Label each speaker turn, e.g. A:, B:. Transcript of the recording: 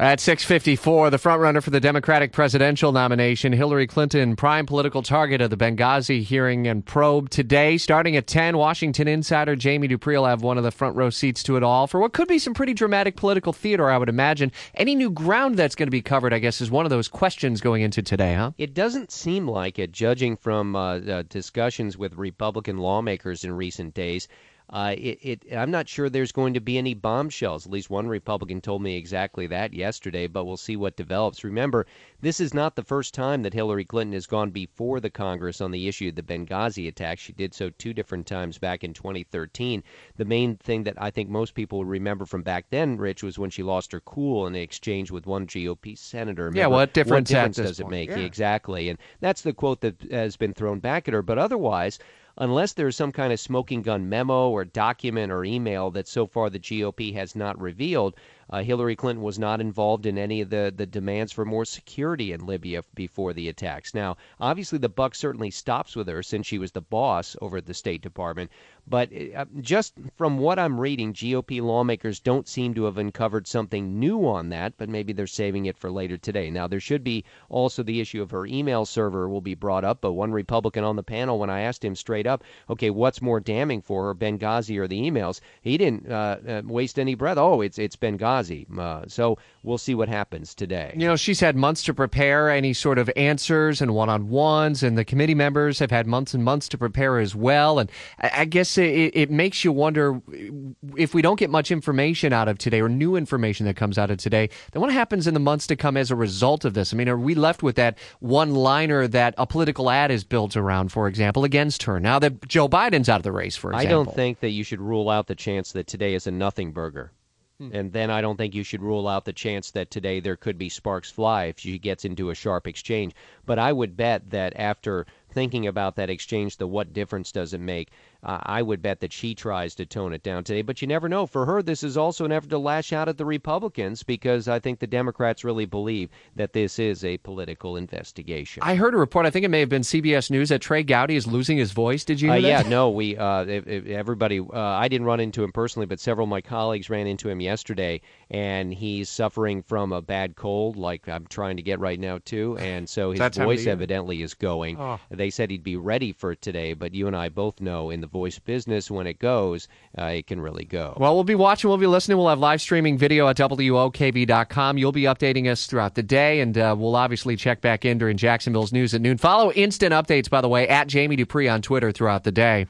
A: At 654, the frontrunner for the Democratic presidential nomination, Hillary Clinton, prime political target of the Benghazi hearing and probe today. Starting at 10, Washington insider Jamie Dupree will have one of the front row seats to it all for what could be some pretty dramatic political theater, I would imagine. Any new ground that's going to be covered, I guess, is one of those questions going into today, huh?
B: It doesn't seem like it, judging from uh, uh, discussions with Republican lawmakers in recent days. Uh, it, it, I'm not sure there's going to be any bombshells. At least one Republican told me exactly that yesterday, but we'll see what develops. Remember, this is not the first time that Hillary Clinton has gone before the Congress on the issue of the Benghazi attack. She did so two different times back in 2013. The main thing that I think most people remember from back then, Rich, was when she lost her cool in an exchange with one GOP senator. Remember,
A: yeah, what difference,
B: what difference
A: does
B: it make?
A: Yeah.
B: Exactly. And that's the quote that has been thrown back at her. But otherwise, unless there's some kind of smoking gun memo or document or email that so far the GOP has not revealed, uh, Hillary Clinton was not involved in any of the, the demands for more security in Libya before the attacks. Now, obviously, the buck certainly stops with her since she was the boss over at the State Department. But uh, just from what I'm reading, GOP lawmakers don't seem to have uncovered something new on that, but maybe they're saving it for later today. Now, there should be also the issue of her email server will be brought up, but one Republican on the panel, when I asked him straight up, okay, what's more damning for her, Benghazi or the emails, he didn't uh, uh, waste any breath. Oh, it's it's Benghazi. Uh, so we'll see what happens today.
A: You know, she's had months to prepare any sort of answers and one on ones, and the committee members have had months and months to prepare as well. And I, I guess it, it makes you wonder if we don't get much information out of today or new information that comes out of today, then what happens in the months to come as a result of this? I mean, are we left with that one liner that a political ad is built around, for example, against her now that Joe Biden's out of the race, for example?
B: I don't think that you should rule out the chance that today is a nothing burger. Hmm. And then I don't think you should rule out the chance that today there could be sparks fly if she gets into a sharp exchange. But I would bet that after thinking about that exchange, the what difference does it make, I would bet that she tries to tone it down today. But you never know. For her, this is also an effort to lash out at the Republicans because I think the Democrats really believe that this is a political investigation.
A: I heard a report. I think it may have been CBS News that Trey Gowdy is losing his voice. Did you?
B: Uh,
A: yeah,
B: no. We uh, everybody. Uh, I didn't run into him personally, but several of my colleagues ran into him yesterday, and he's suffering from a bad cold, like I'm trying to get right now too. And so his voice evidently is going. Oh. They said he'd be ready for today, but you and I both know in the voice business when it goes, uh, it can really go.
A: Well, we'll be watching, we'll be listening. We'll have live streaming video at WOKV.com. You'll be updating us throughout the day, and uh, we'll obviously check back in during Jacksonville's news at noon. Follow instant updates, by the way, at Jamie Dupree on Twitter throughout the day.